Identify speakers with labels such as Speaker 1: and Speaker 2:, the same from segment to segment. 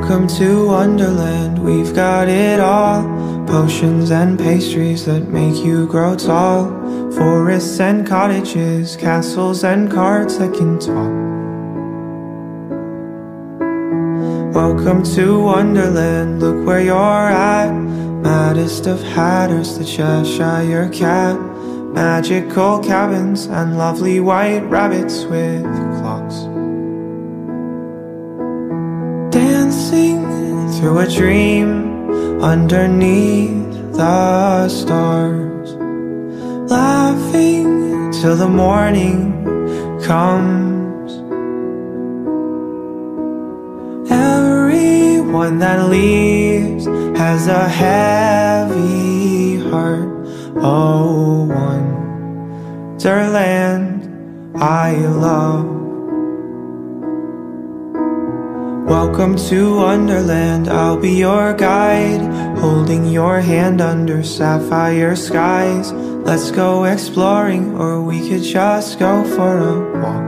Speaker 1: Welcome to Wonderland, we've got it all. Potions and pastries that make you grow tall. Forests and cottages, castles and carts that can talk. Welcome to Wonderland, look where you're at. Maddest of hatters, the Cheshire cat. Magical cabins and lovely white rabbits with through a dream underneath the stars. Laughing till the morning comes. Everyone that leaves has a heavy heart. Oh, wonderland I love. Welcome to Wonderland, I'll be your guide, holding your hand under sapphire skies. Let's go exploring, or we could just go for a walk.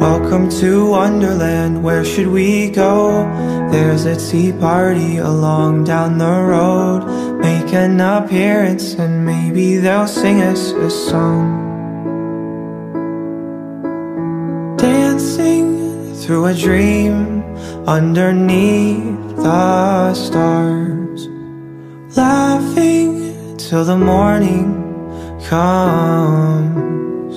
Speaker 1: Welcome to Wonderland, where should we go? There's a tea party along down the road. Make an appearance and maybe they'll sing us a song. Through a dream underneath the stars. Laughing till the morning comes.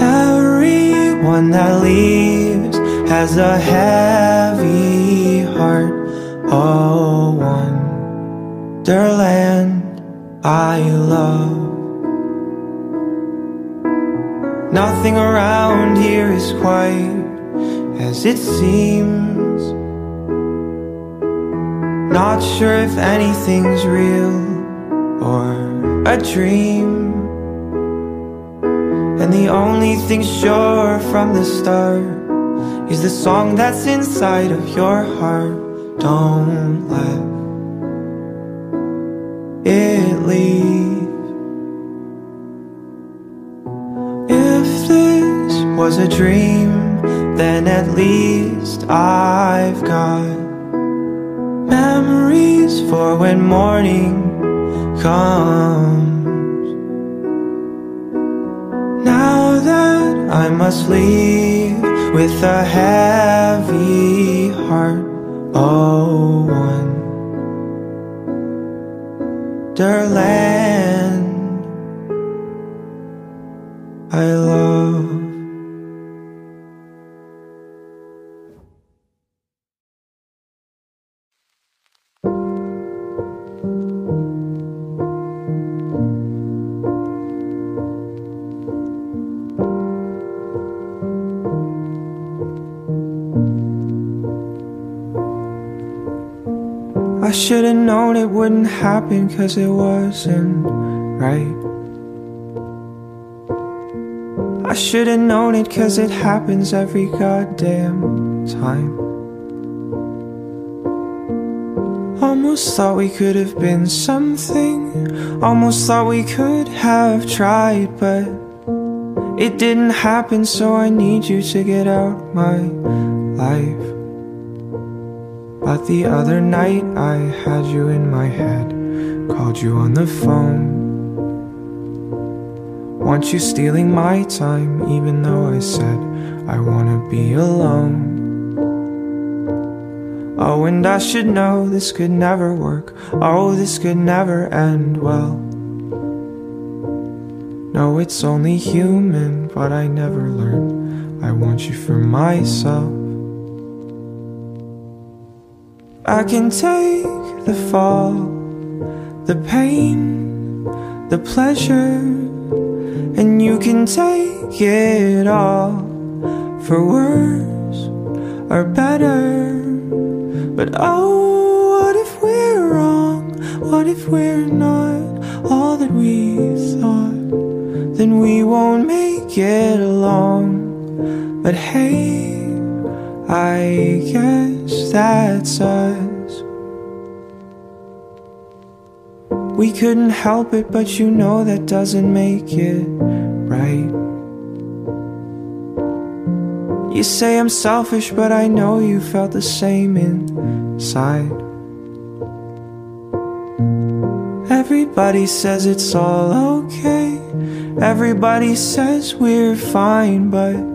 Speaker 1: Everyone that leaves has a heavy heart. Oh, wonderland I love. Nothing around here is quite as it seems. Not sure if anything's real or a dream. And the only thing sure from the start is the song that's inside of your heart. Don't let it leave. Was a dream, then at least I've got memories for when morning comes. Now that I must leave with a heavy heart, oh, wonderland I love. It wouldn't happen cause it wasn't right. I should've known it cause it happens every goddamn time. Almost thought we could have been something. Almost thought we could have tried but It didn't happen so I need you to get out my life but the other night I had you in my head Called you on the phone. Want you stealing my time Even though I said I wanna be alone? Oh, and I should know this could never work. Oh, this could never end well. No, it's only human But I never learned. I want you for myself I can take the fall, the pain, the pleasure, and you can take it all for worse or better. But oh, what if we're wrong? What if we're not all that we thought? Then we won't make it along. But hey, I guess that's us. We couldn't help it, but you know that doesn't make it right. You say I'm selfish, but I know you felt the same inside. Everybody says it's all okay. Everybody says we're fine, but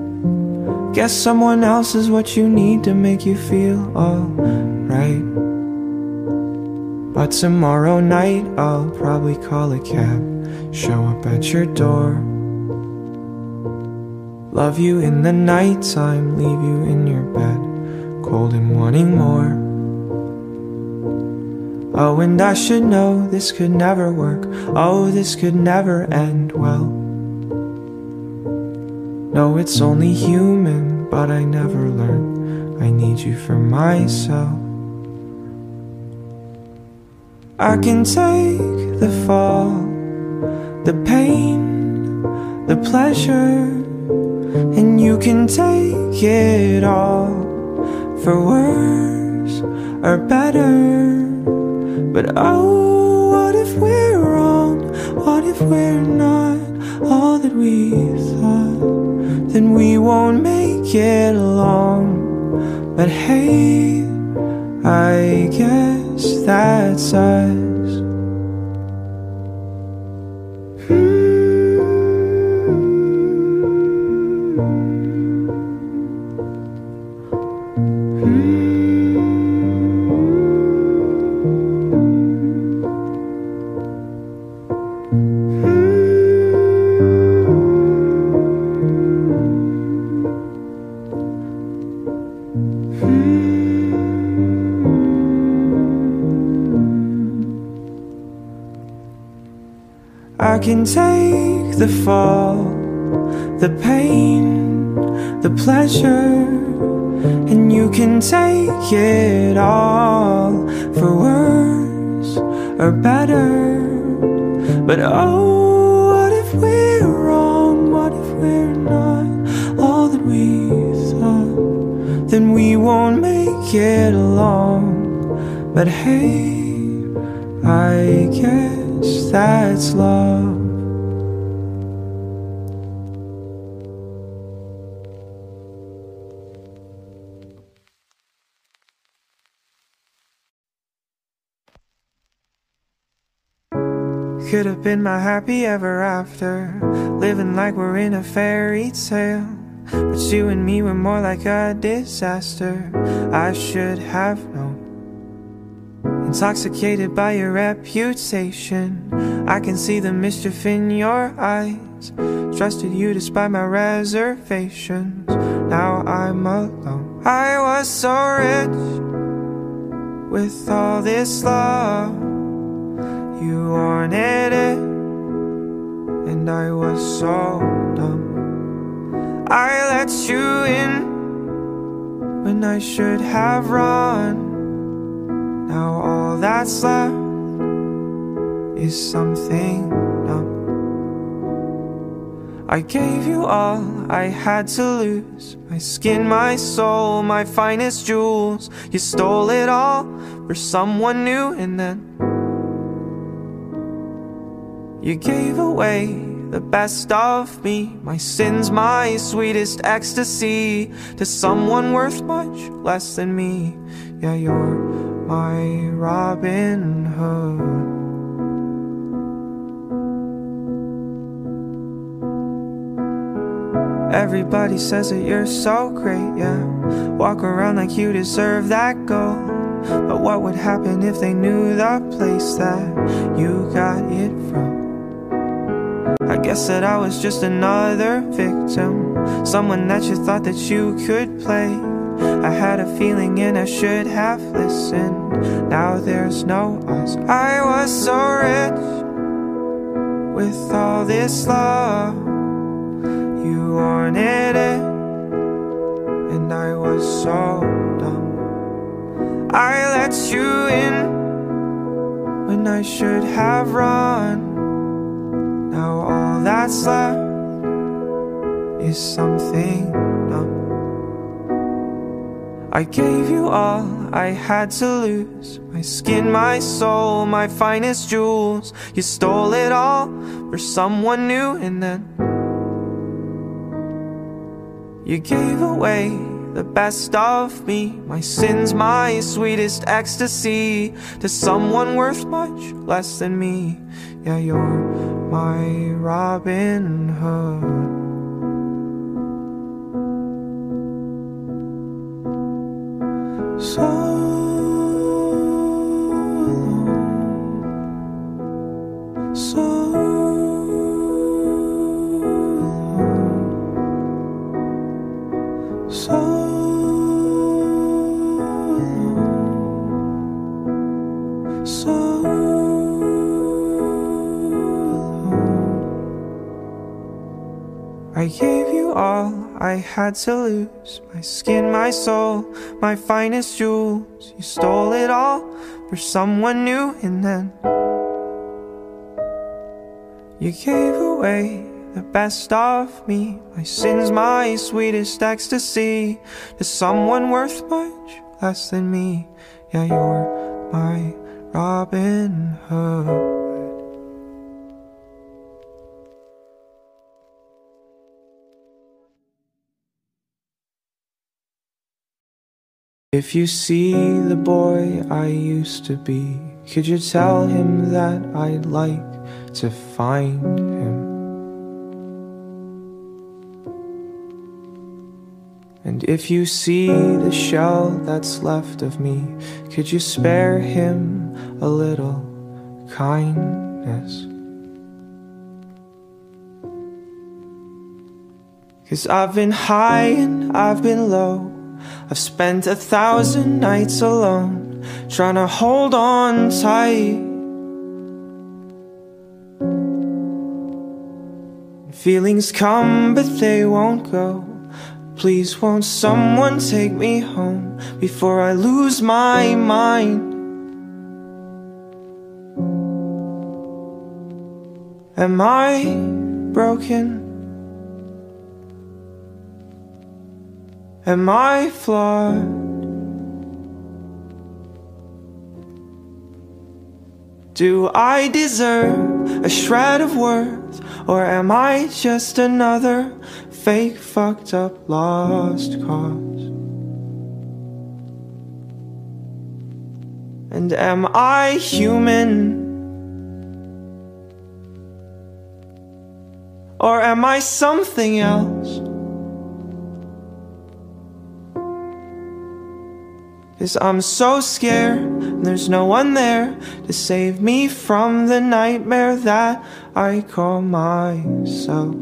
Speaker 1: guess someone else is what you need to make you feel alright. But tomorrow night I'll probably call a cab, show up at your door. Love you in the nighttime, leave you in your bed, cold and wanting more. Oh, and I should know this could never work. Oh, this could never end well. No, it's only human, but I never learned. I need you for myself. I can take the fall, the pain, the pleasure, and you can take it all for worse or better. But oh, what if we're wrong? What if we're not all that we thought? Then we won't make it along. But hey, I guess that's us. I can take the fall, the pain, the pleasure, and you can take it all for worse or better. But oh, what if we're wrong? What if we're not all that we thought? Then we won't make it along. But hey, I guess that's love. Could have been my happy ever after, living like we're in a fairy tale. But you and me were more like a disaster. I should have known. Intoxicated by your reputation, I can see the mischief in your eyes. Trusted you despite my reservations. Now I'm alone. I was so rich with all this love. You wanted it, and I was so dumb. I let you in when I should have run. Now all that's left is something numb. I gave you all I had to lose my skin, my soul, my finest jewels. You stole it all for someone new, and then you gave away the best of me, my sins, my sweetest ecstasy, to someone worth much less than me. Yeah, you're my Robin Hood. Everybody says that you're so great, yeah. Walk around like you deserve that gold. But what would happen if they knew the place that you got it from? I guess that I was just another victim Someone that you thought that you could play I had a feeling and I should have listened. Now there's no us. I was so rich With all this love. You wanted it And I was so dumb. I let you in When I should have run. Now all that's left is something. I gave you all I had to lose my skin, my soul, my finest jewels. You stole it all for someone new, and then You gave away the best of me, my sins, my sweetest ecstasy, to someone worth much less than me. Yeah, you're my Robin Hood. 所 I had to lose my skin, my soul, my finest jewels. You stole it all for someone new, and then you gave away the best of me, my sins, my sweetest ecstasy, to someone worth much less than me. Yeah, you're my Robin Hood. If you see the boy I used to be, could you tell him that I'd like to find him? And if you see the shell that's left of me, could you spare him a little kindness? Cause I've been high and I've been low. I've spent a thousand nights alone, trying to hold on tight. Feelings come, but they won't go. Please, won't someone take me home before I lose my mind? Am I broken? Am I flawed? Do I deserve a shred of worth? Or am I just another fake, fucked up, lost cause? And am I human? Or am I something else? Cause I'm so scared, and there's no one there to save me from the nightmare that I call myself.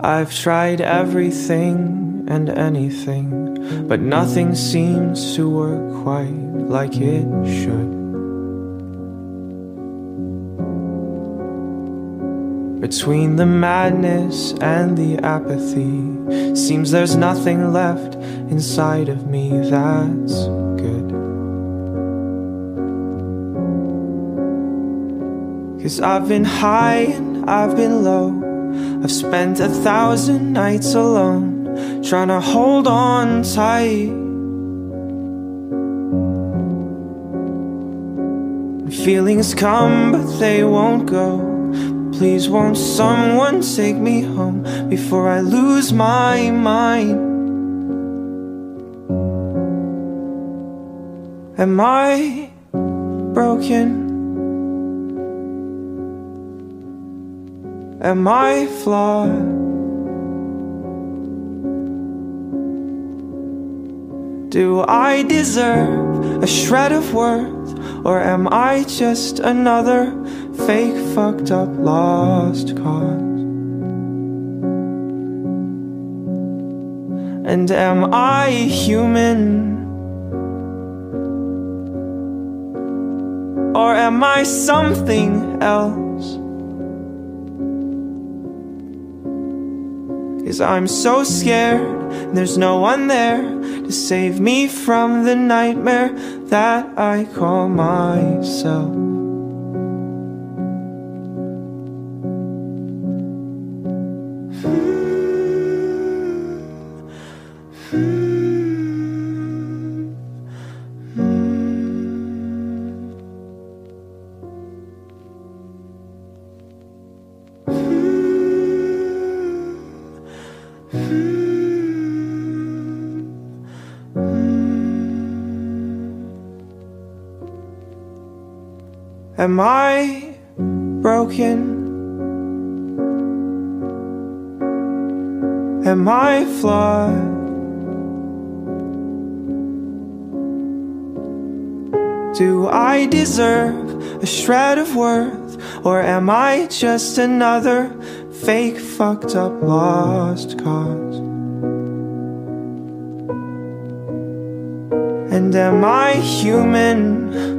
Speaker 1: I've tried everything and anything, but nothing seems to work quite like it should. Between the madness and the apathy, seems there's nothing left inside of me that's good. Cause I've been high and I've been low. I've spent a thousand nights alone, trying to hold on tight. Feelings come, but they won't go. Please won't someone take me home before I lose my mind? Am I broken? Am I flawed? Do I deserve a shred of worth? Or am I just another fake, fucked up, lost cause? And am I human? Or am I something else? Cause I'm so scared, there's no one there to save me from the nightmare that I call myself. Am I broken? Am I flawed? Do I deserve a shred of worth? Or am I just another fake, fucked up, lost cause? And am I human?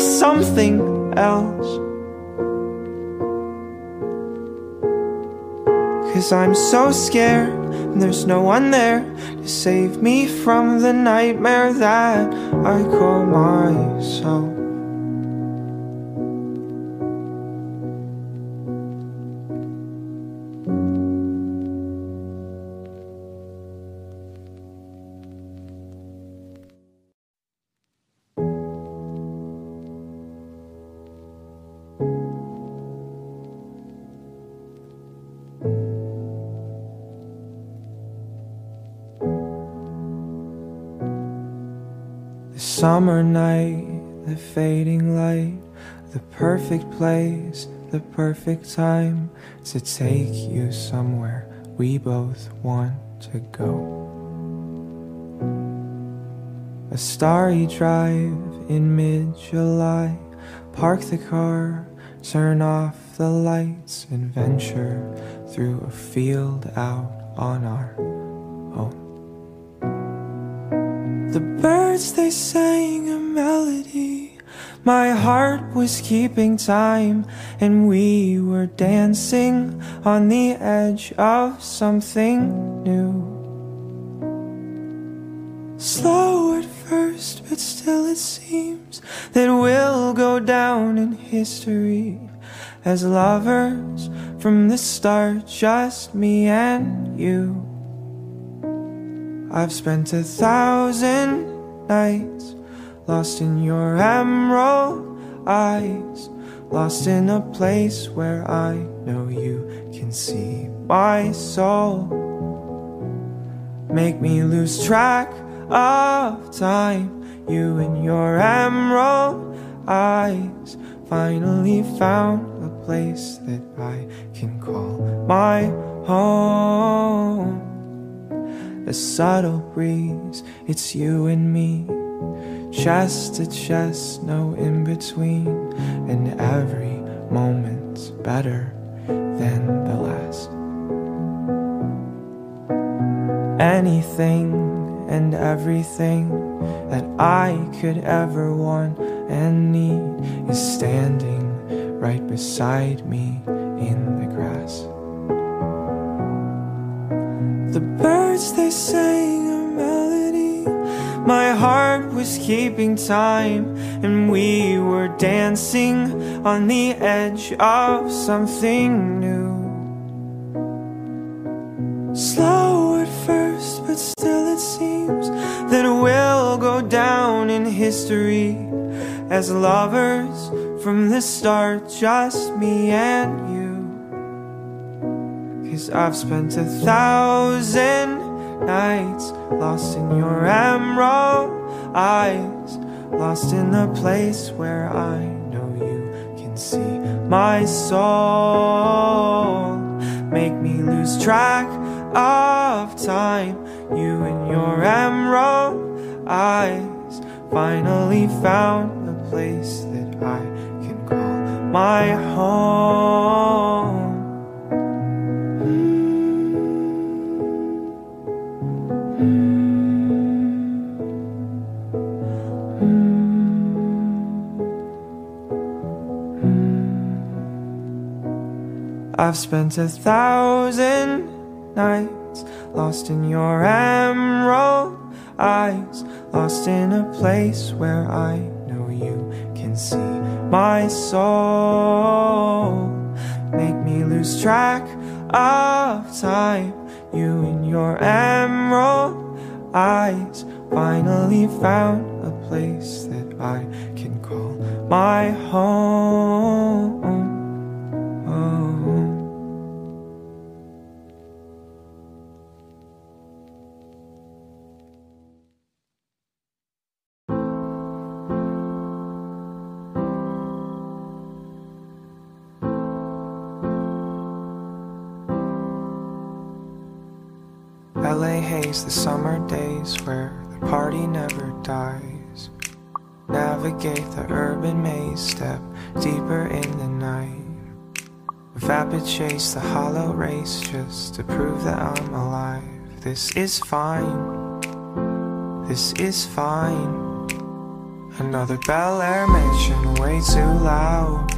Speaker 1: Something else? Cause I'm so scared and there's no one there to save me from the nightmare that I call myself. Summer night, the fading light, the perfect place, the perfect time to take you somewhere we both want to go. A starry drive in mid July, park the car, turn off the lights, and venture through a field out on our The birds they sang a melody. My heart was keeping time, and we were dancing on the edge of something new. Slow at first, but still it seems that we'll go down in history as lovers from the start, just me and you. I've spent a thousand nights lost in your emerald eyes, lost in a place where I know you can see my soul. Make me lose track of time, you and your emerald eyes finally found a place that I can call my home a subtle breeze. It's you and me, chest to chest, no in between, and every moment's better than the last. Anything and everything that I could ever want and need is standing right beside me in the grass. The birds they sang a melody. My heart was keeping time, and we were dancing on the edge of something new. Slow at first, but still it seems that we'll go down in history as lovers from the start, just me and you. Cause I've spent a thousand nights lost in your emerald eyes, lost in the place where I know you can see my soul. Make me lose track of time, you and your emerald eyes finally found a place that I can call my home. I've spent a thousand nights lost in your emerald eyes, lost in a place where I know you can see my soul. Make me lose track of time, you and your emerald eyes finally found a place that I can call my home. The summer days where the party never dies. Navigate the urban maze, step deeper in the night. Vapid chase the hollow race just to prove that I'm alive. This is fine, this is fine. Another Bel Air mansion way too loud.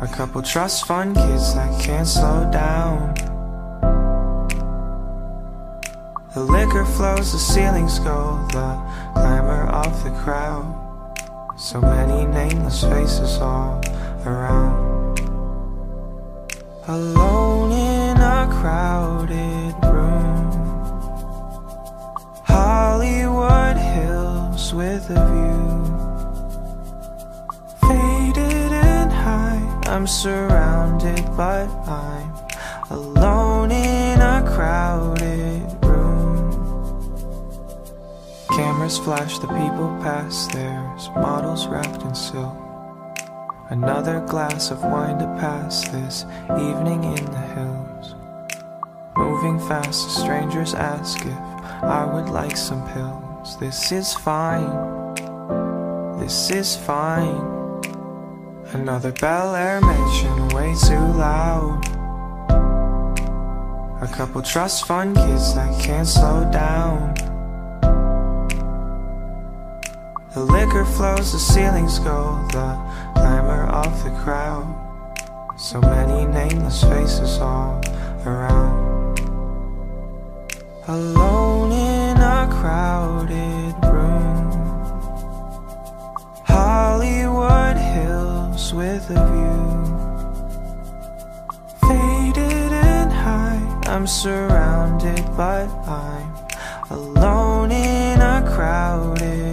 Speaker 1: A couple trust fund kids that can't slow down. The liquor flows, the ceilings go, the clamor of the crowd. So many nameless faces all around. Alone in a crowded room. Hollywood Hills with a view. Faded and high, I'm surrounded, but I'm alone in a crowded Cameras flash, the people pass, there's models wrapped in silk. Another glass of wine to pass this evening in the hills. Moving fast, strangers ask if I would like some pills. This is fine, this is fine. Another Bel Air mansion way too loud. A couple trust fund kids that can't slow down. The liquor flows, the ceilings go, the clamor of the crowd. So many nameless faces all around. Alone in a crowded room. Hollywood Hills with a view. Faded and high, I'm surrounded, but I'm alone in a crowded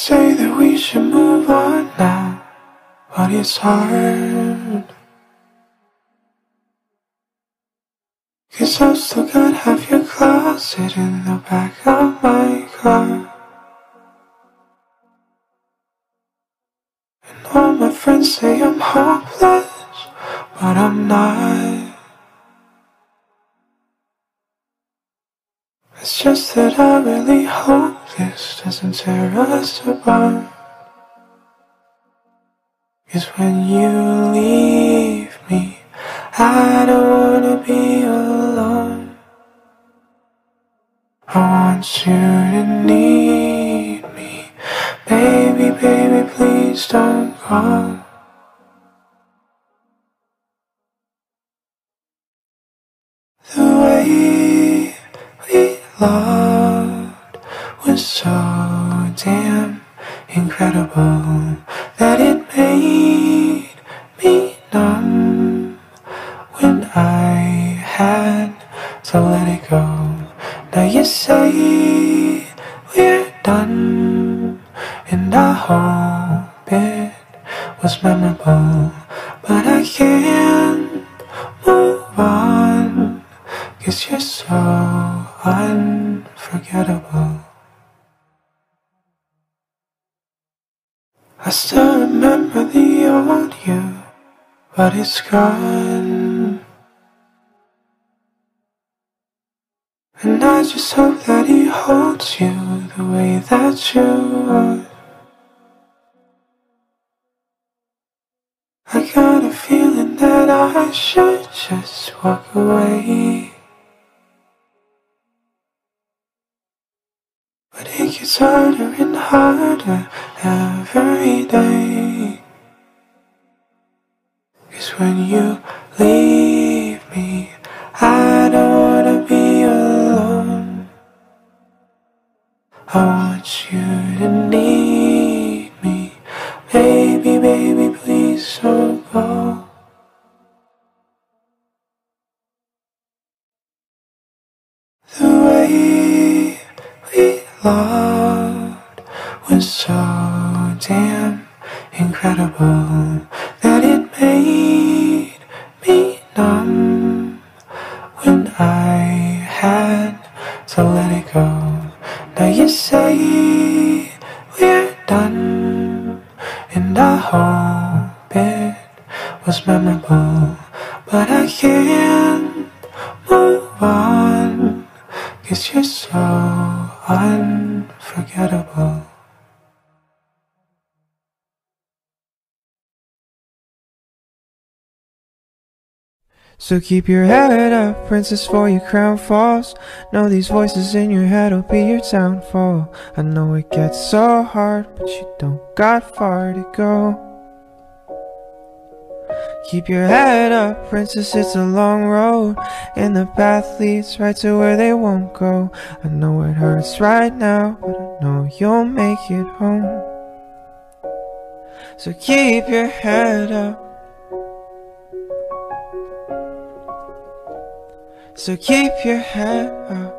Speaker 1: say that we should move on now, but it's hard. Cause I've still got half your closet in the back of my car. And all my friends say I'm hopeless, but I'm not. It's just that I really hope this doesn't tear us apart. Cause when you leave me, I don't wanna be alone. I want you to need me. Baby, baby, please don't go. Loved was so damn incredible that it made me numb when I had to let it go. Now you say we're done, and I hope I still remember the old you, but it's gone. And I just hope that he holds you the way that you are. I got a feeling that I should just walk away. But it gets harder and harder every day. Cause when you leave me, I don't wanna be alone. I want you to need me. Baby, baby, please don't go. The way we loved So keep your head up, princess, for your crown falls. Know these voices in your head will be your downfall. I know it gets so hard, but you don't got far to go. Keep your head up, princess, it's a long road And the path leads right to where they won't go I know it hurts right now, but I know you'll make it home So keep your head up So keep your head up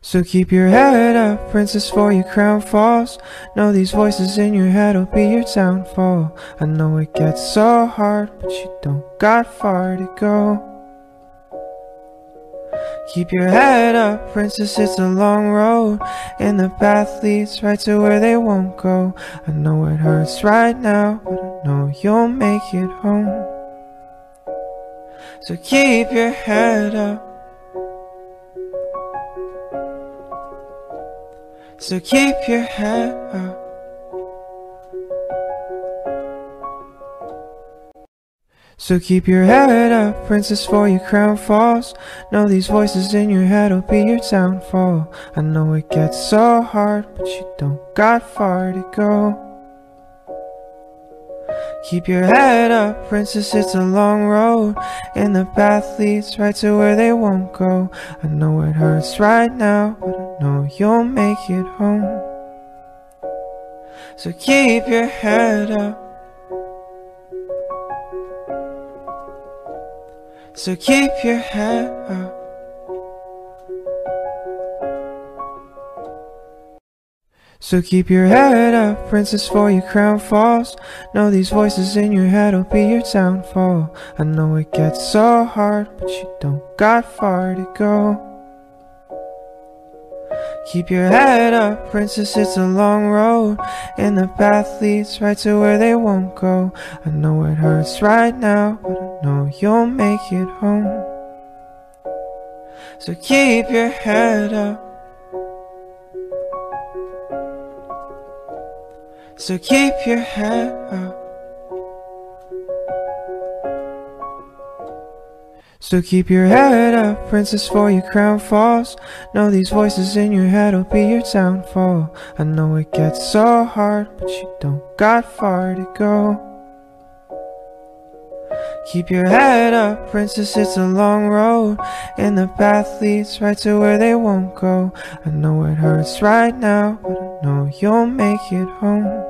Speaker 1: So keep your head up, princess, for your crown falls. Know these voices in your head will be your downfall. I know it gets so hard, but you don't got far to go. Keep your head up, princess, it's a long road. And the path leads right to where they won't go. I know it hurts right now, but I know you'll make it home. So keep your head up. So keep your head up. So keep your head up, princess, for your crown falls. Know these voices in your head will be your downfall. I know it gets so hard, but you don't got far to go. Keep your head up, princess, it's a long road And the path leads right to where they won't go I know it hurts right now, but I know you'll make it home So keep your head up So keep your head up So keep your head up, princess, for your crown falls. Know these voices in your head will be your downfall. I know it gets so hard, but you don't got far to go. Keep your head up, princess, it's a long road. And the path leads right to where they won't go. I know it hurts right now, but I know you'll make it home. So keep your head up. So keep your head up. So keep your head up, princess, for your crown falls. Know these voices in your head will be your downfall. I know it gets so hard, but you don't got far to go. Keep your head up, princess, it's a long road And the path leads right to where they won't go I know it hurts right now, but I know you'll make it home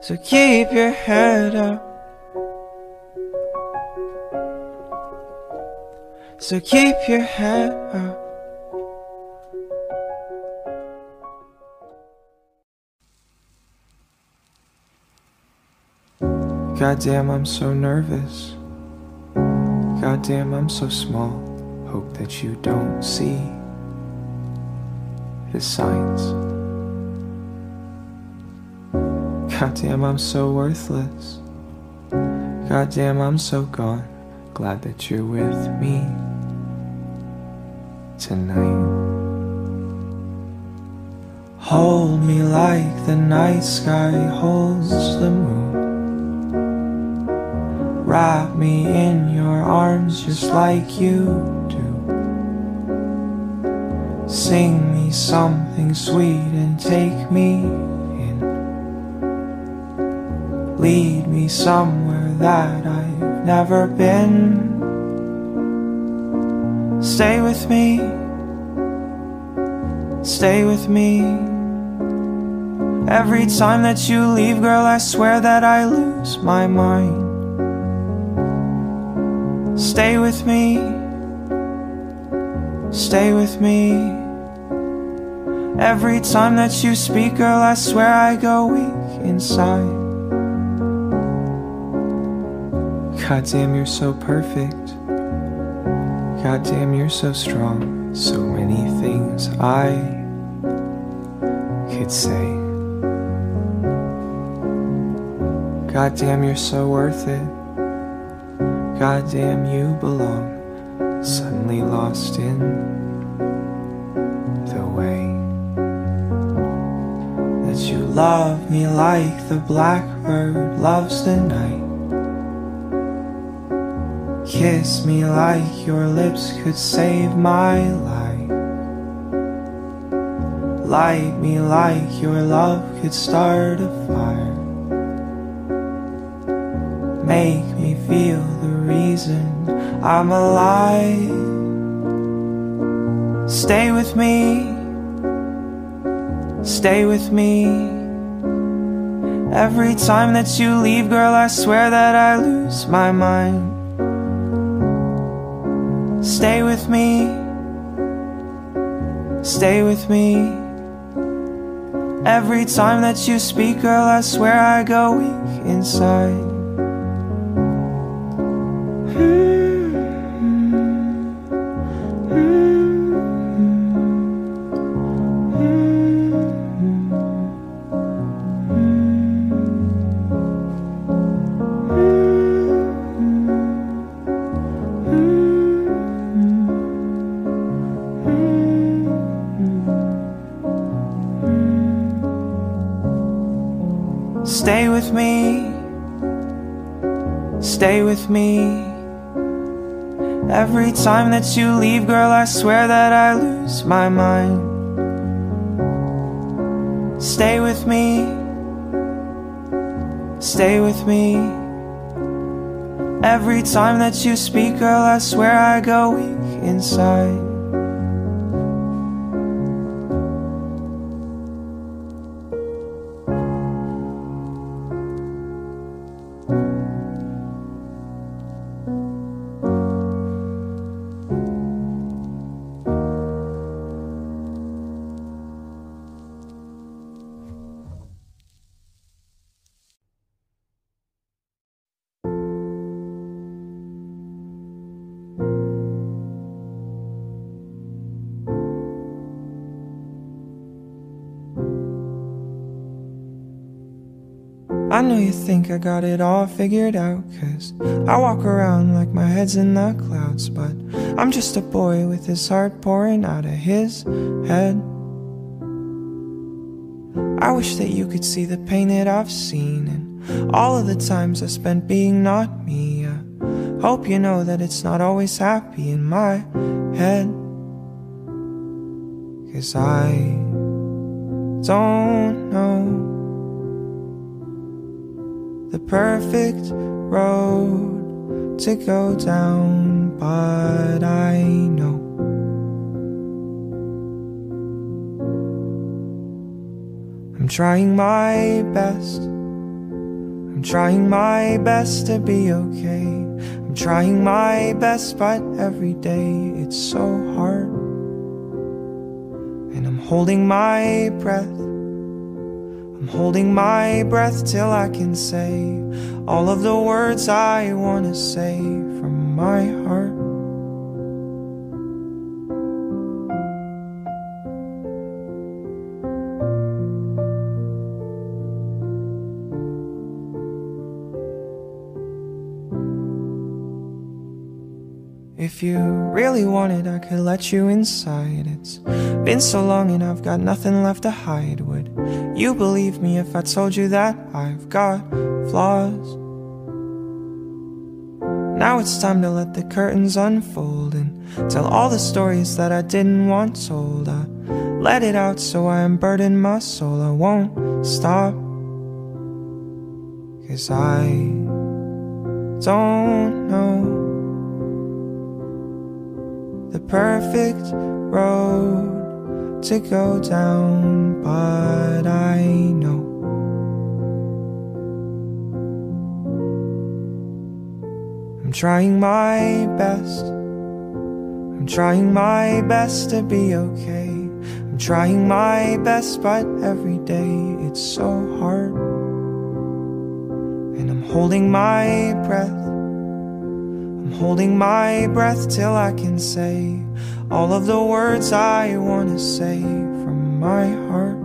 Speaker 1: So keep your head up So keep your head up Goddamn, I'm so nervous. Goddamn, I'm so small. Hope that you don't see the signs. Goddamn, I'm so worthless. Goddamn, I'm so gone. Glad that you're with me tonight. Hold me like the night sky holds the moon. Wrap me in your arms just like you do. Sing me something sweet and take me in. Lead me somewhere that Never been. Stay with me. Stay with me. Every time that you leave, girl, I swear that I lose my mind. Stay with me. Stay with me. Every time that you speak, girl, I swear I go weak inside. Goddamn, you're so perfect. God damn, you're so strong. So many things I could say. God damn, you're so worth it. God damn, you belong. Suddenly lost in the way that you love me like the blackbird loves the night. Kiss me like your lips could save my life. Light me like your love could start a fire. Make me feel the reason I'm alive. Stay with me, stay with me. Every time that you leave, girl, I swear that I lose my mind. Stay with me. Every time that you speak, girl, I swear I go weak inside. Stay with me. Every time that you leave, girl, I swear that I lose my mind. Stay with me, stay with me. Every time that you speak, girl, I swear I go weak inside. I know you think I got it all figured out, cause I walk around like my head's in the clouds, but I'm just a boy with his heart pouring out of his head. I wish that you could see the pain that I've seen and all of the times I spent being not me. I hope you know that it's not always happy in my head. Cause I don't know the perfect road to go down, but I know I'm trying my best. I'm trying my best to be okay. I'm trying my best, but every day it's so hard. And I'm holding my breath. I'm holding my breath till I can say all of the words I want to say from my heart. If you really wanted, I could let you inside. It's been so long and I've got nothing left to hide. Would you believe me if I told you that I've got flaws? Now it's time to let the curtains unfold and tell all the stories that I didn't want told. I let it out so I unburden my soul. I won't stop. Cause I don't know the perfect road to go down, but I know. I'm trying my best. I'm trying my best to be okay. I'm trying my best, but every day it's so hard. And I'm holding my breath. I'm holding my breath till I can say all of the words I want to say from my heart.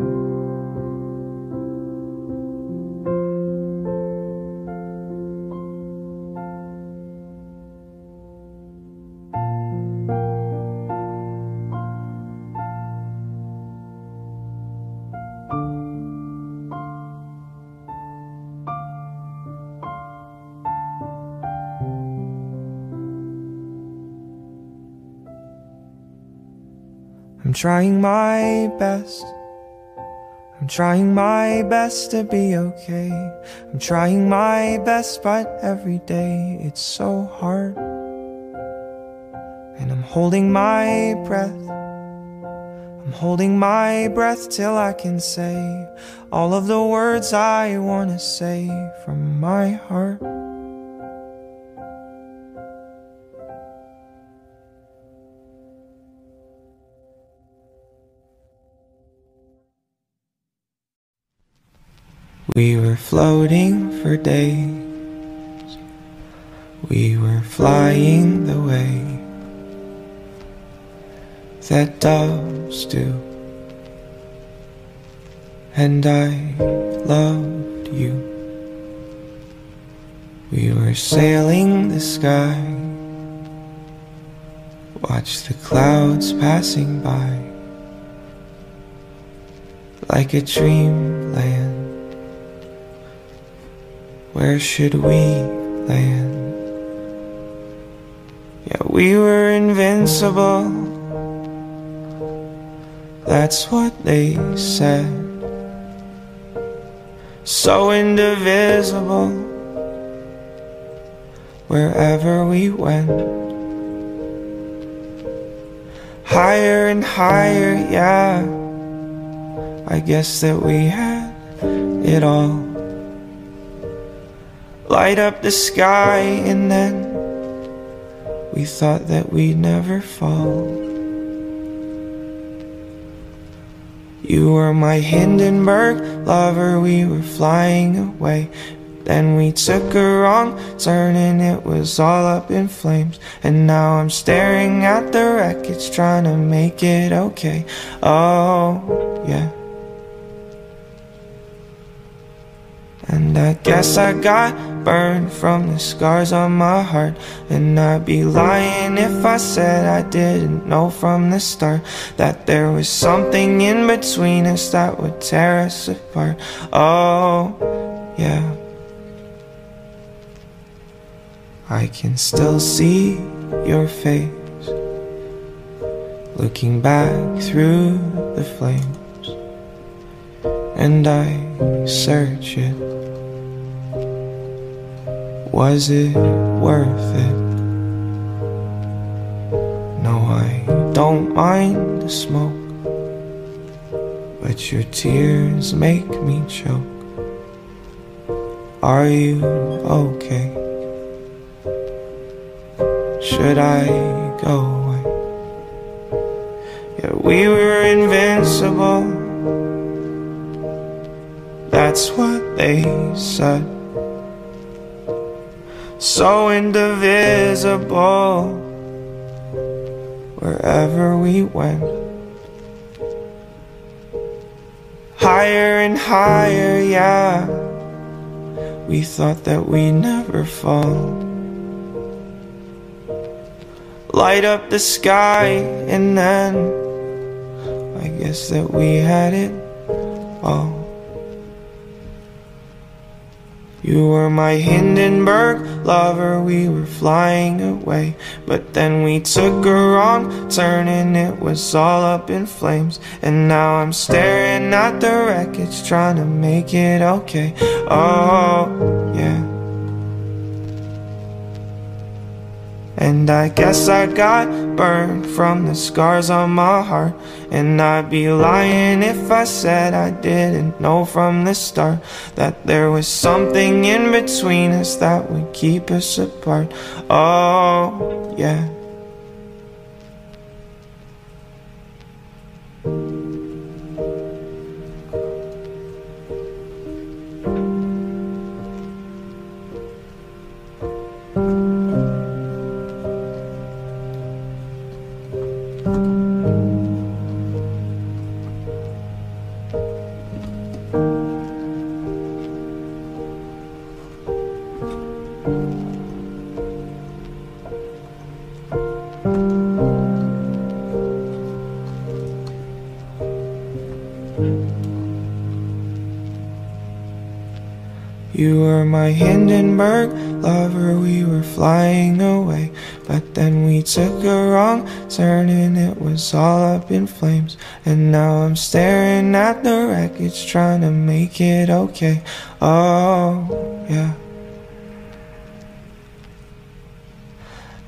Speaker 1: I'm trying my best. I'm trying my best to be okay. I'm trying my best, but every day it's so hard. And I'm holding my breath. I'm holding my breath till I can say all of the words I want to say from my heart. We were floating for days. We were flying the way that doves do. And I loved you. We were sailing the sky. Watch the clouds passing by like a dreamland. Where should we land? Yeah, we were invincible. That's what they said. So indivisible. Wherever we went. Higher and higher, yeah. I guess that we had it all light up the sky and then we thought that we'd never fall. You were my Hindenburg lover, we were flying away. Then we took a wrong turn and it was all up in flames. And now I'm staring at the wreckage, trying to make it okay. Oh, yeah. And I guess I got burned from the scars on my heart. And I'd be lying if I said I didn't know from the start That there was something in between us that would tear us apart. Oh, yeah. I can still see your face. Looking back through the flames. And I search it was it worth it? No, I don't mind the smoke But your tears make me choke Are you okay? Should I go away? Yeah, we were invincible That's what they said so indivisible wherever we went. Higher and higher, yeah. We thought that we'd never fall. light up the sky, and then I guess that we had it all. You were my Hindenburg lover, we were flying away. But then we took a wrong turn and it was all up in flames. And now I'm staring at the wreckage, trying to make it okay. Oh, yeah. And I guess I got burned from the scars on my heart. And I'd be lying if I said I didn't know from the start That there was something in between us that would keep us apart. Oh, yeah Hindenburg lover, we were flying away. But then we took a wrong turn and it was all up in flames. And now I'm staring at the wreckage, trying to make it okay. Oh, yeah.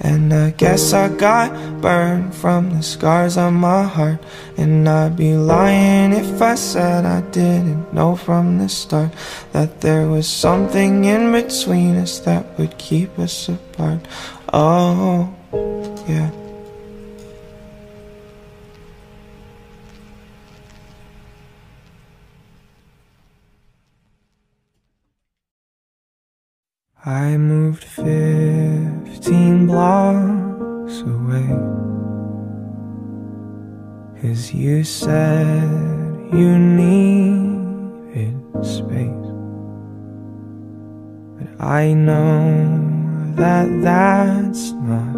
Speaker 1: And I guess I got burned from the scars on my heart. And I'd be lying if I said I didn't know from the start That there was something in between us that would keep us apart. Oh, yeah. I moved 15 blocks away. Cause you said you needed space. But I know that that's not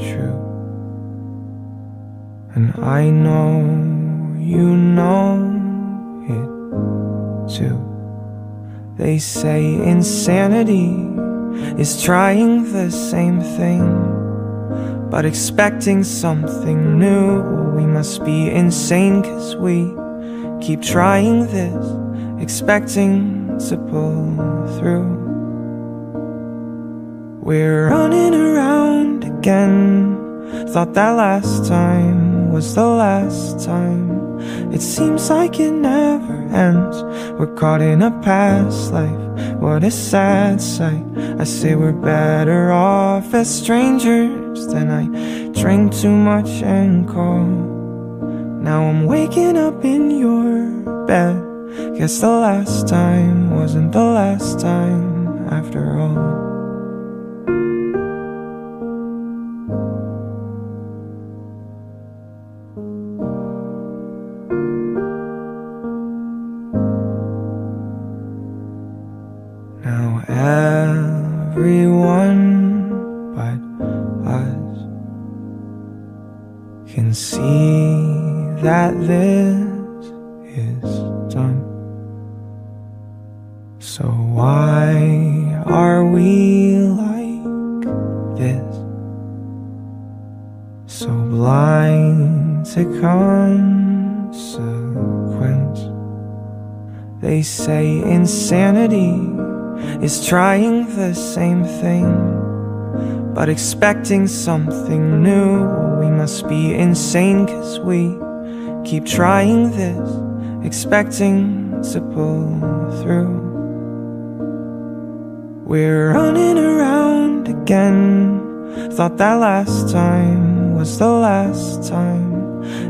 Speaker 1: true. And I know you know it too. They say insanity is trying the same thing, but expecting something new. We must be insane cause we keep trying this, expecting to pull through. We're running around again. Thought that last time was the last time. It seems like it never ends. We're caught in a past life. What a sad sight. I say we're better off as strangers Then I drink too much and call Now I'm waking up in your bed. Guess the last time wasn't the last time after all to consequence. They say insanity is trying the same thing. But expecting something new, we must be insane cause we Keep trying this, expecting to pull through. We're running around again. Thought that last time was the last time.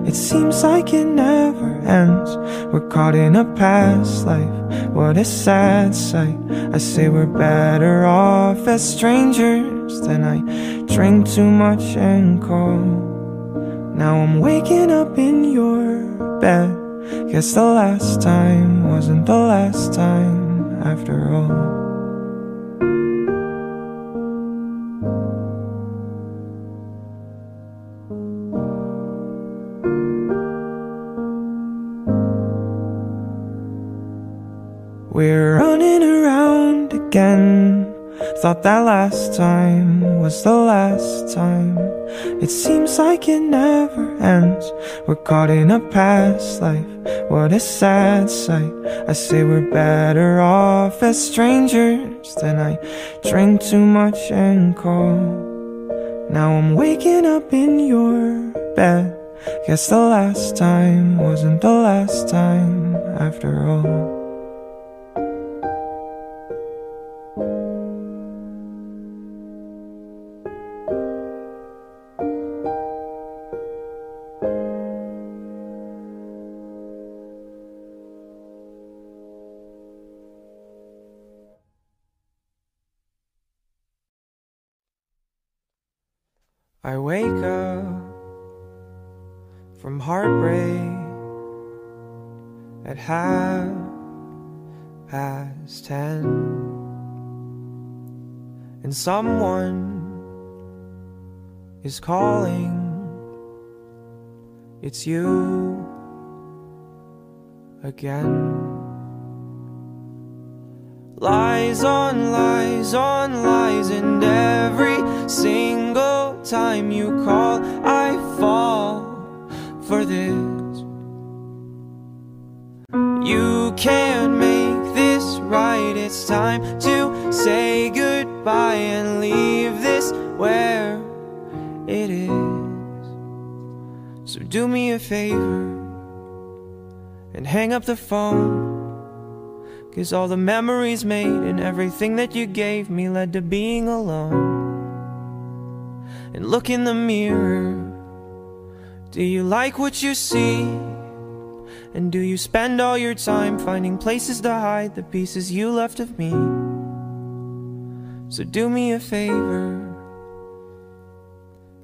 Speaker 1: It seems like it never ends. We're caught in a past life. What a sad sight. I say we're better off as strangers. Then I drink too much and call. Now I'm waking up in your bed. Guess the last time wasn't the last time after all. We're running around again. Thought that last time was the last time. It seems like it never ends. We're caught in a past life. What a sad sight. I say we're better off as strangers. Then I drink too much and call. Now I'm waking up in your bed. Guess the last time wasn't the last time after all. I wake up from heartbreak at half past ten, and someone is calling. It's you again. Lies on lies on lies, and every single time you call, I fall for this. You can't make this right, it's time to say goodbye and leave this where it is. So do me a favor and hang up the phone. Cause all the memories made and everything that you gave me led to being alone. And look in the mirror. Do you like what you see? And do you spend all your time finding places to hide the pieces you left of me? So do me a favor.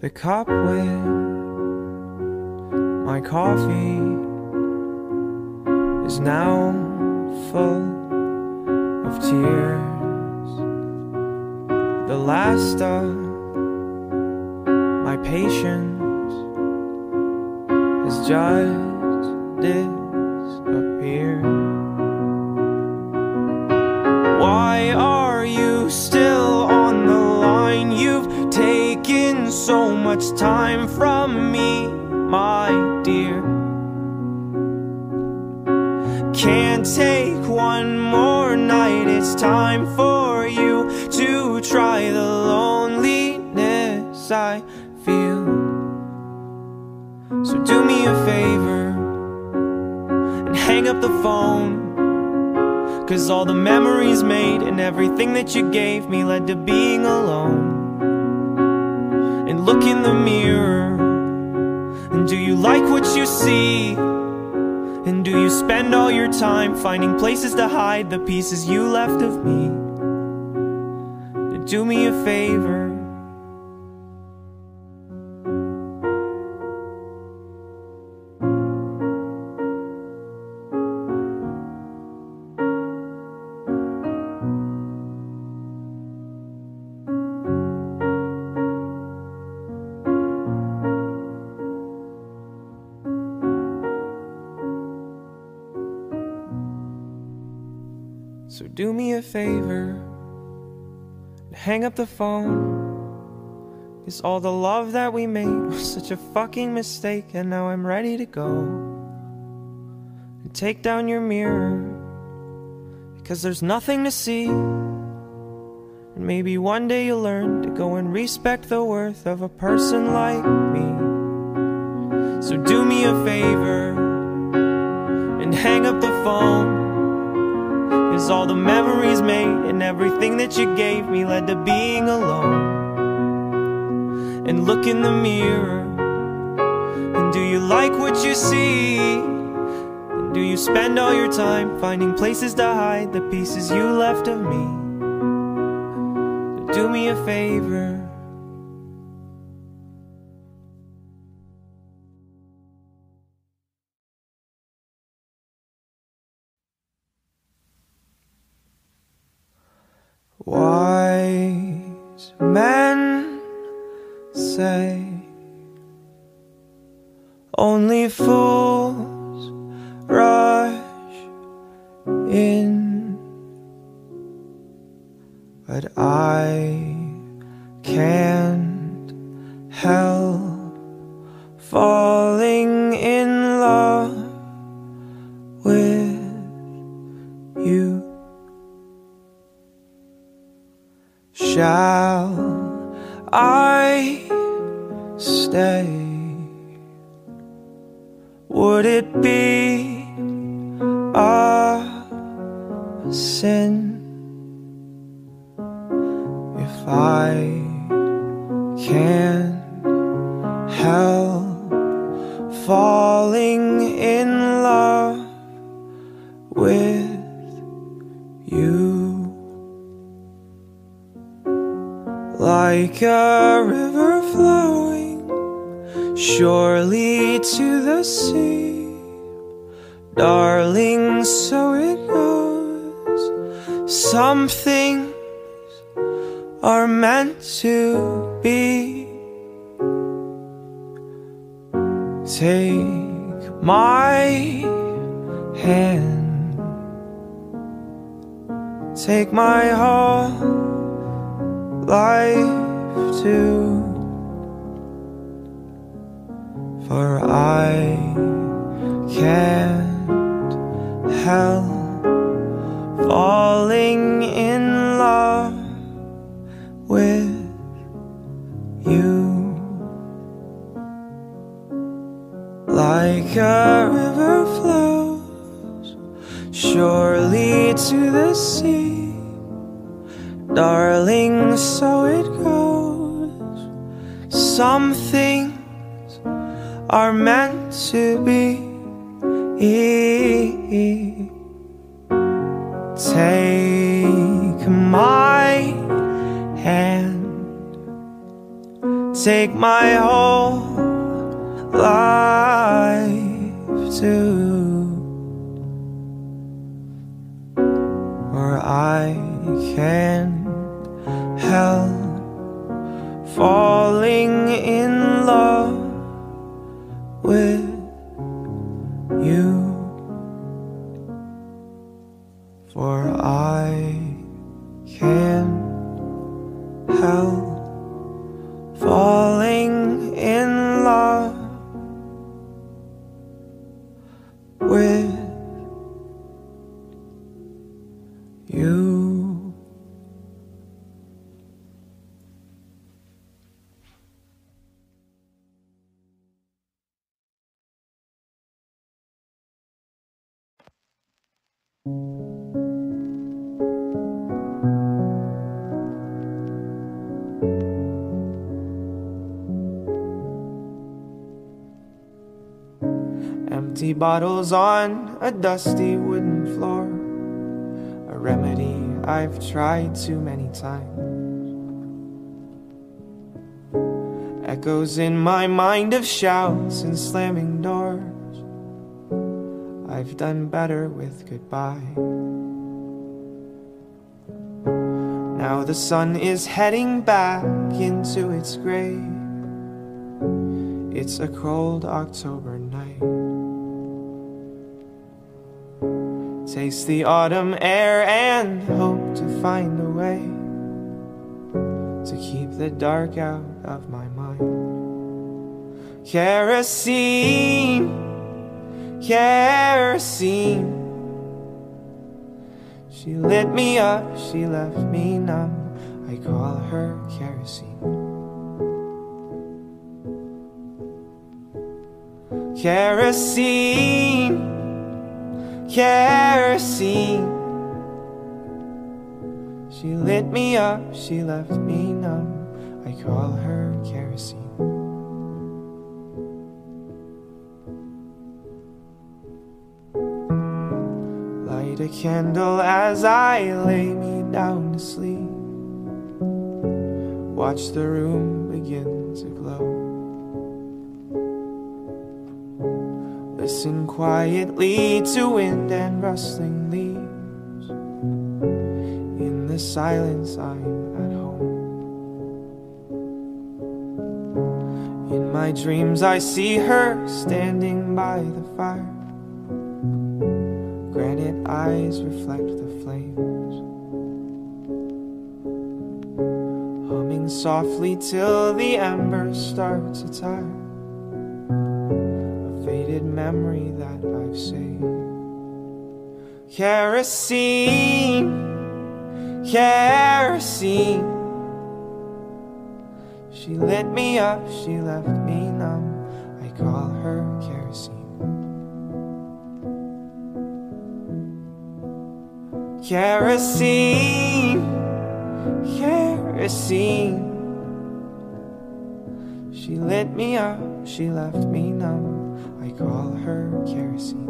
Speaker 1: The cup with my coffee is now full of tears. The last of patience has just disappeared. Why are you still on the line? You've taken so much time from me, my dear. Can't take one more night, it's time for you to try the loneliness I. So do me a favor and hang up the phone. Cause all the memories made and everything that you gave me led to being alone. And look in the mirror, and do you like what you see? And do you spend all your time finding places to hide the pieces you left of me? Do me a favor. Do me a favor and hang up the phone. Cause all the love that we made was such a fucking mistake, and now I'm ready to go. And take down your mirror, because there's nothing to see. And maybe one day you'll learn to go and respect the worth of a person like me. So do me a favor and hang up the phone. All the memories made and everything that you gave me led to being alone. And look in the mirror. And do you like what you see? And do you spend all your time finding places to hide the pieces you left of me? Do me a favor. Take my hand, take my whole life too. For I can't help falling in a river flows surely to the sea. Darling, so it goes. Some things are meant to be. Take my hand, take my whole life too. Or I can't help falling bottles on a dusty wooden floor. A remedy I've tried too many times. Echoes in my mind of shouts and slamming doors. I've done better with goodbye. Now the sun is heading back into its grave. It's a cold October night. Taste the autumn air and hope to find a way to keep the dark out of my mind. Kerosene, kerosene. She lit me up, she left me numb. I call her kerosene. Kerosene, kerosene. She lit me up, she left me numb. I call her kerosene. Light a candle as I lay me down to sleep. Watch the room begin Listen quietly to wind and rustling leaves. In the silence, I'm at home. In my dreams, I see her standing by the fire. Granite eyes reflect the flames. Humming softly till the embers start to tire. Memory that I've saved. Kerosene, kerosene. She lit me up, she left me numb. I call her kerosene. Kerosene, kerosene. She lit me up, she left me numb. I call her. Kerosene,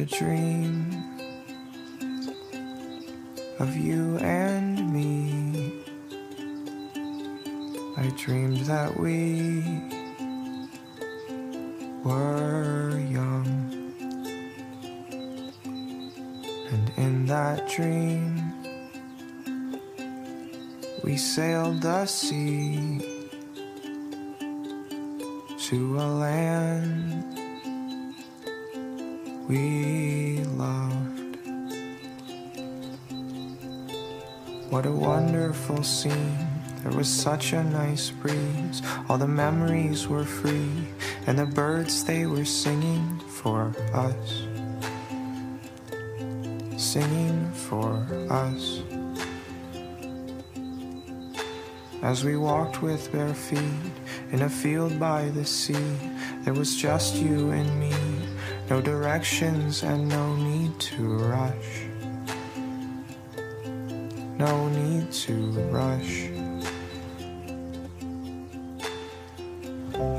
Speaker 1: a dream of you and me. I dreamed that we were young. And in that dream, we sailed the sea to a land we loved. What a wonderful scene. There was such a nice breeze. All the memories were free, and the birds they were singing for us. Singing for us. As we walked with bare feet in a field by the sea, there was just you and me. No directions and no need to rush. No need to rush.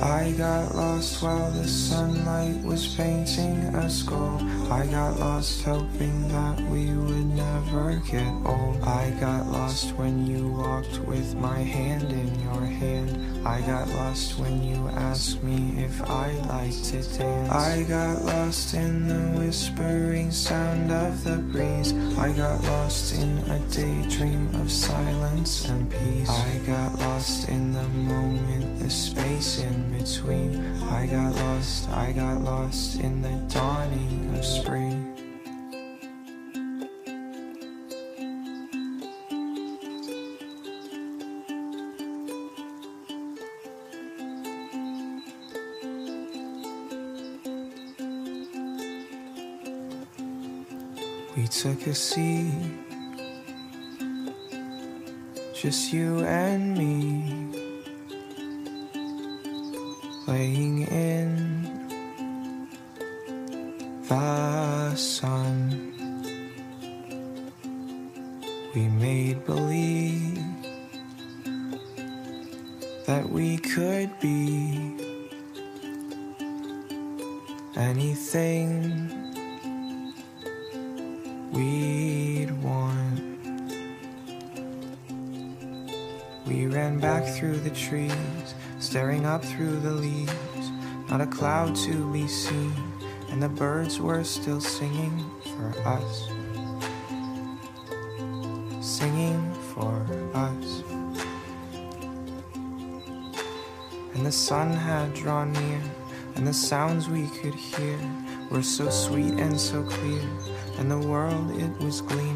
Speaker 1: I got lost while the sunlight was painting a skull. I got lost hoping that we would never get old. I got lost when you walked with my hand in your hand. I got lost when you asked me if I liked like to dance. I got lost in the whispering sound of the breeze. I got lost in a daydream of silence and peace. I got lost in the moment, the space in between. I got lost, I got lost in the dawning of spring. We took a seat, just you and me through the leaves, not a cloud to be seen, and the birds were still singing for us. Singing for us. And the sun had drawn near, and the sounds we could hear were so sweet and so clear, and the world it was gleaming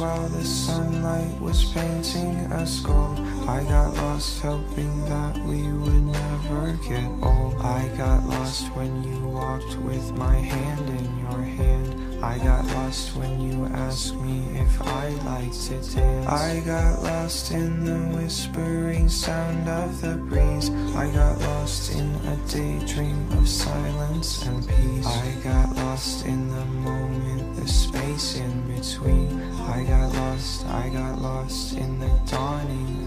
Speaker 1: while the sunlight was painting us gold. I got lost hoping that we would never get old. I got lost when you walked with my hand in your hand. I got lost when you asked me if I liked to dance. I got lost in the whispering sound of the breeze. I got lost in a daydream of silence and peace. I got lost in the moment, the space in between. I got lost, I got lost in the dawning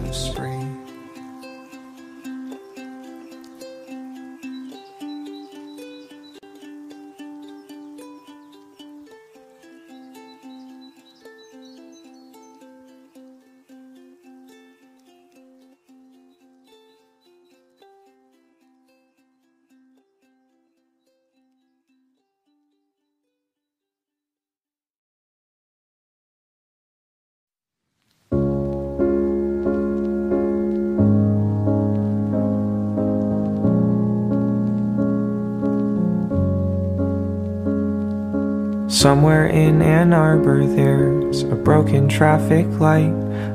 Speaker 1: Somewhere in Ann Arbor, there's a broken traffic light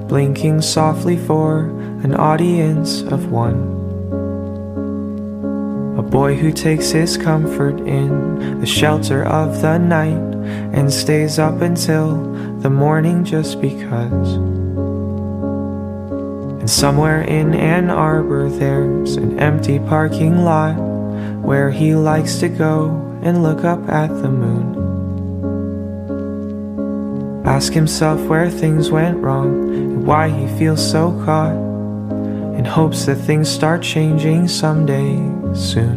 Speaker 1: blinking softly for an audience of one. A boy who takes his comfort in the shelter of the night and stays up until the morning just because. And somewhere in Ann Arbor, there's an empty parking lot where he likes to go and look up at the moon. Ask himself where things went wrong and why he feels so caught, in hopes that things start changing someday soon.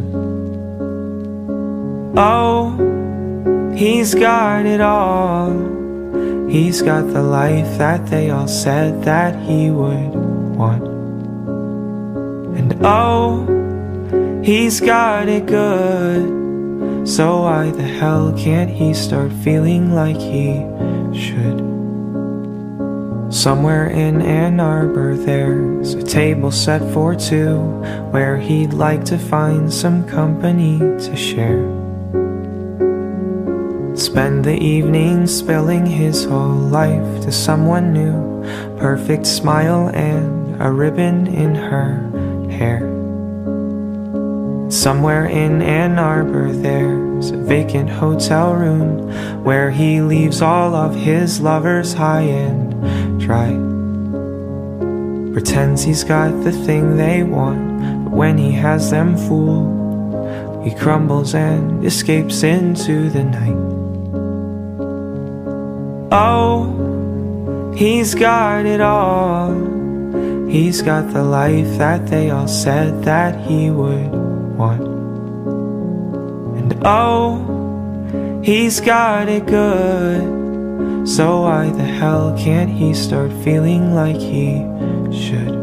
Speaker 1: Oh, he's got it all. He's got the life that they all said that he would want. And oh, he's got it good. So why the hell can't he start feeling like he should? Somewhere in Ann Arbor there's a table set for two Where he'd like to find some company to share. Spend the evening spilling his whole life to someone new. Perfect smile and a ribbon in her hair. Somewhere in Ann Arbor a vacant hotel room Where he leaves all of his lovers high and dry. Pretends he's got the thing they want But when he has them fooled He crumbles and escapes into the night. Oh, he's got it all. He's got the life that they all said that he would want. Oh, he's got it good. So why the hell can't he start feeling like he should?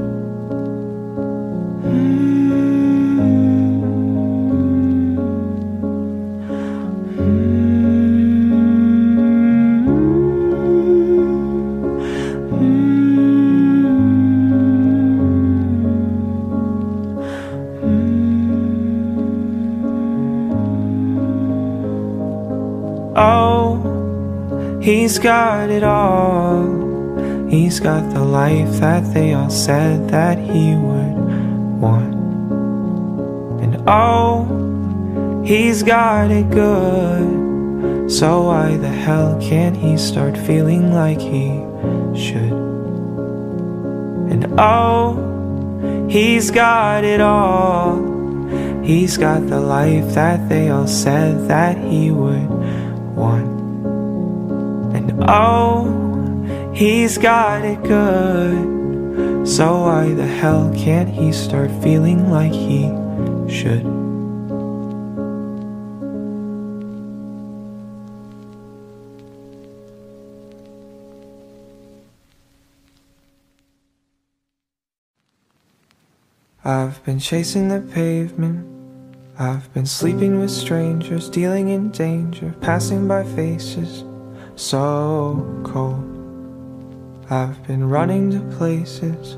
Speaker 1: He's got it all. He's got the life that they all said that he would want. And oh, he's got it good. So why the hell can't he start feeling like he should? And oh, he's got it all. He's got the life that they all said that he would oh, he's got it good. So why the hell can't he start feeling like he should? I've been chasing the pavement I've been sleeping with strangers, dealing in danger, passing by faces so cold. I've been running to places,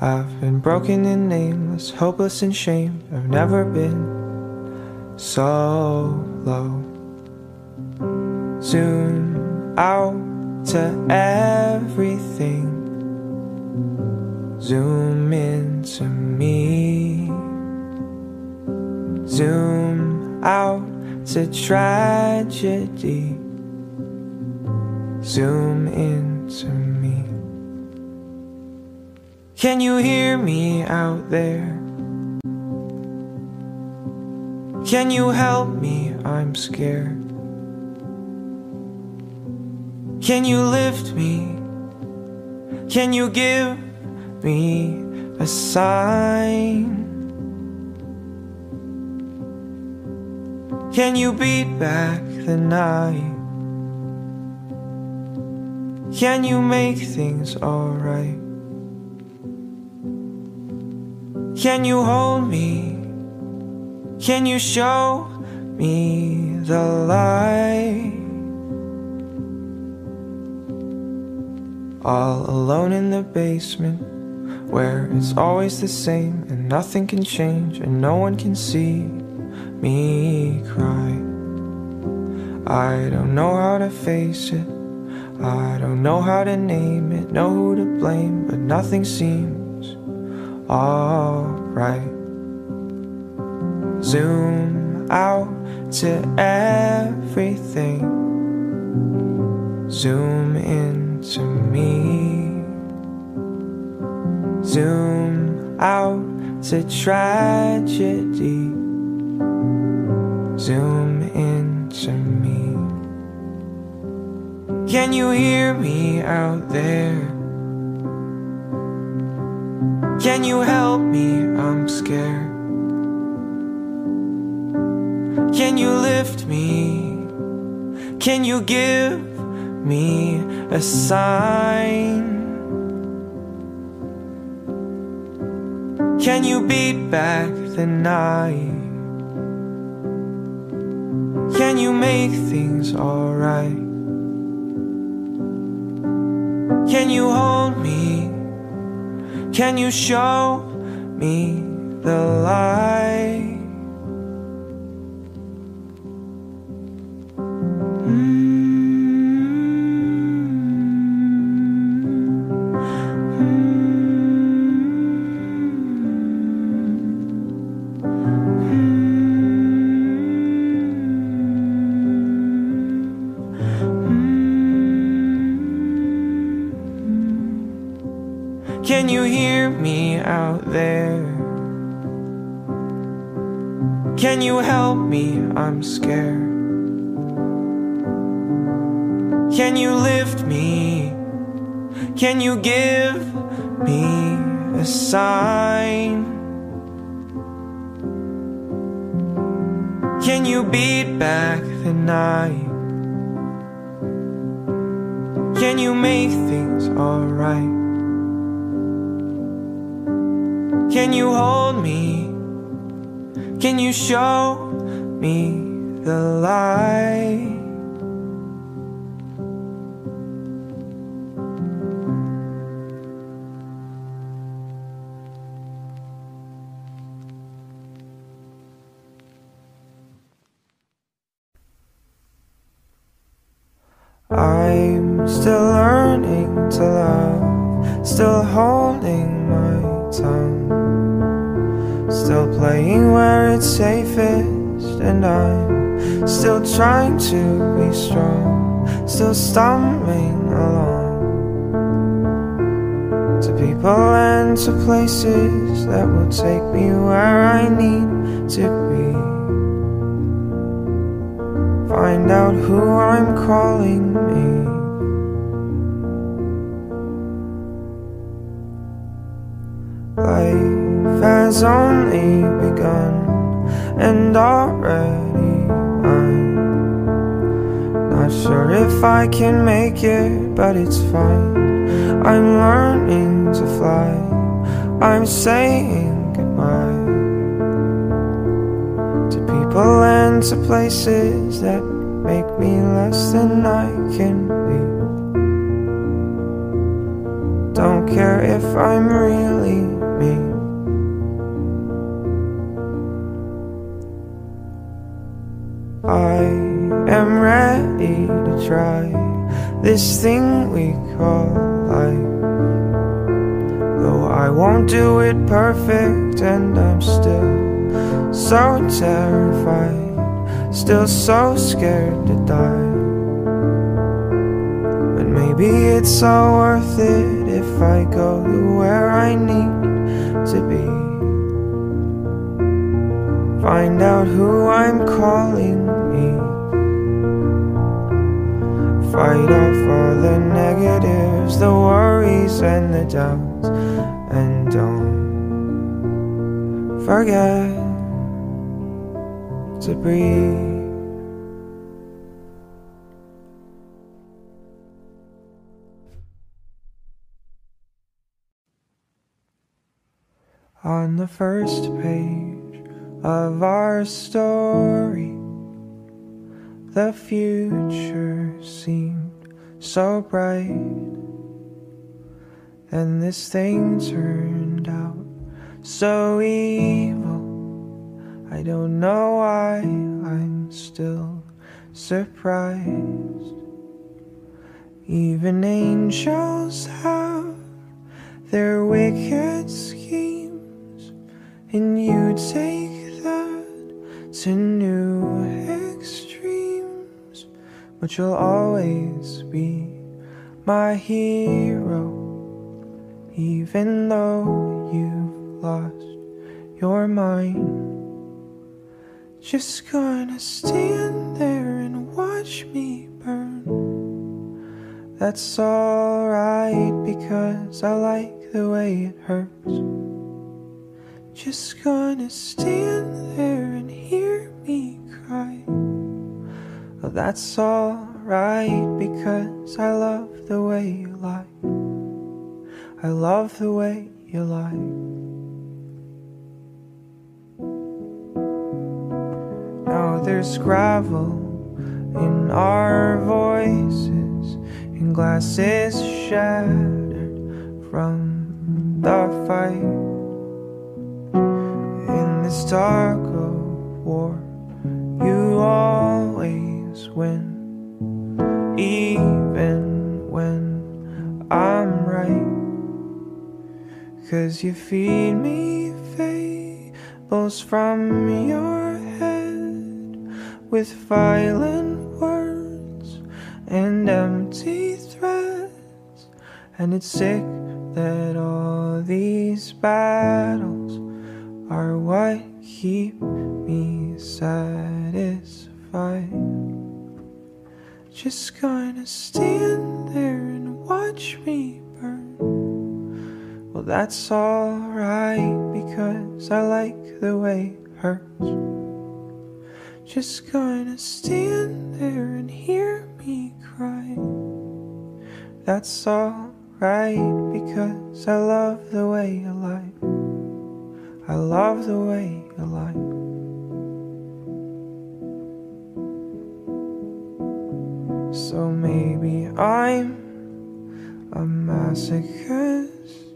Speaker 1: I've been broken and nameless, hopeless and shamed. I've never been so low. Zoom out to everything. Zoom into me. Zoom out to tragedy. Zoom into me. Can you hear me out there? Can you help me? I'm scared. Can you lift me? Can you give me a sign? Can you beat back the night? Can you make things alright? Can you hold me? Can you show me the light? All alone in the basement Where it's always the same And nothing can change And no one can see me cry I don't know how to face it I don't know how to name it Know who to blame But nothing seems alright. Zoom out to everything. Zoom into me. Zoom out to tragedy. Zoom Can you hear me out there? Can you help me? I'm scared Can you lift me? Can you give me a sign? Can you beat back the night? Can you make things alright? Can you hold me? Can you show me the light? Me out there? Can you help me? I'm scared. Can you lift me? Can you give me a sign? Can you beat back the night? Can you make things alright? Can you hold me? Can you show me the light? Though I won't do it perfect, and I'm still so terrified, still so scared to die. But maybe it's all worth it if I go to where I need to be. Find out who I'm calling Fight off all the negatives, the worries, and the doubts. And don't forget to breathe. On the first page of our story, the future seemed so bright. And this thing turned out so evil. I don't know why I'm still surprised. Even angels have their wicked schemes, and you take that to new. But you'll always be my hero, even though you've lost your mind. Just gonna stand there and watch me burn. That's alright because I like the way it hurts. Just gonna stand there and hear me cry. That's alright because I love the way you lie. I love the way you lie. Now there's gravel in our voices, and glasses shattered from the fight. In this dark of war, you always win, even when I'm right. Cause you feed me fables from your head with violent words and empty threats. And it's sick that all these battles are what keep me satisfied. Just gonna stand there and watch me burn. Well, that's alright because I like the way it hurts. Just gonna stand there and hear me cry. That's alright because I love the way you lie. I love the way you lie. So maybe I'm a masochist.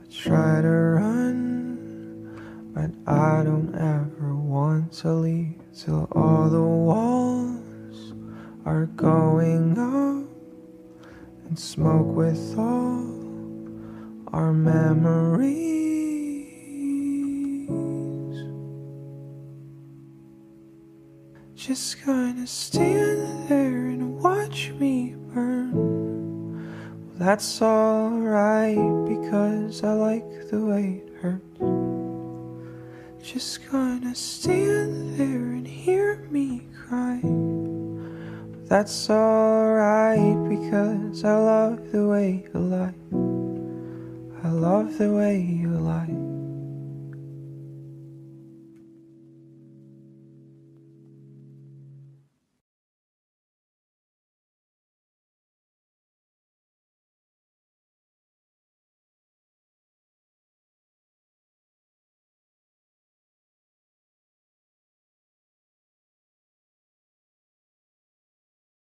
Speaker 1: I try to run, but I don't ever want to leave till all the walls are going up and smoke with all our memories. Just gonna stand there and watch me burn. Well, that's alright because I like the way it hurts. Just gonna stand there and hear me cry. But that's alright because I love the way you lie. I love the way you lie.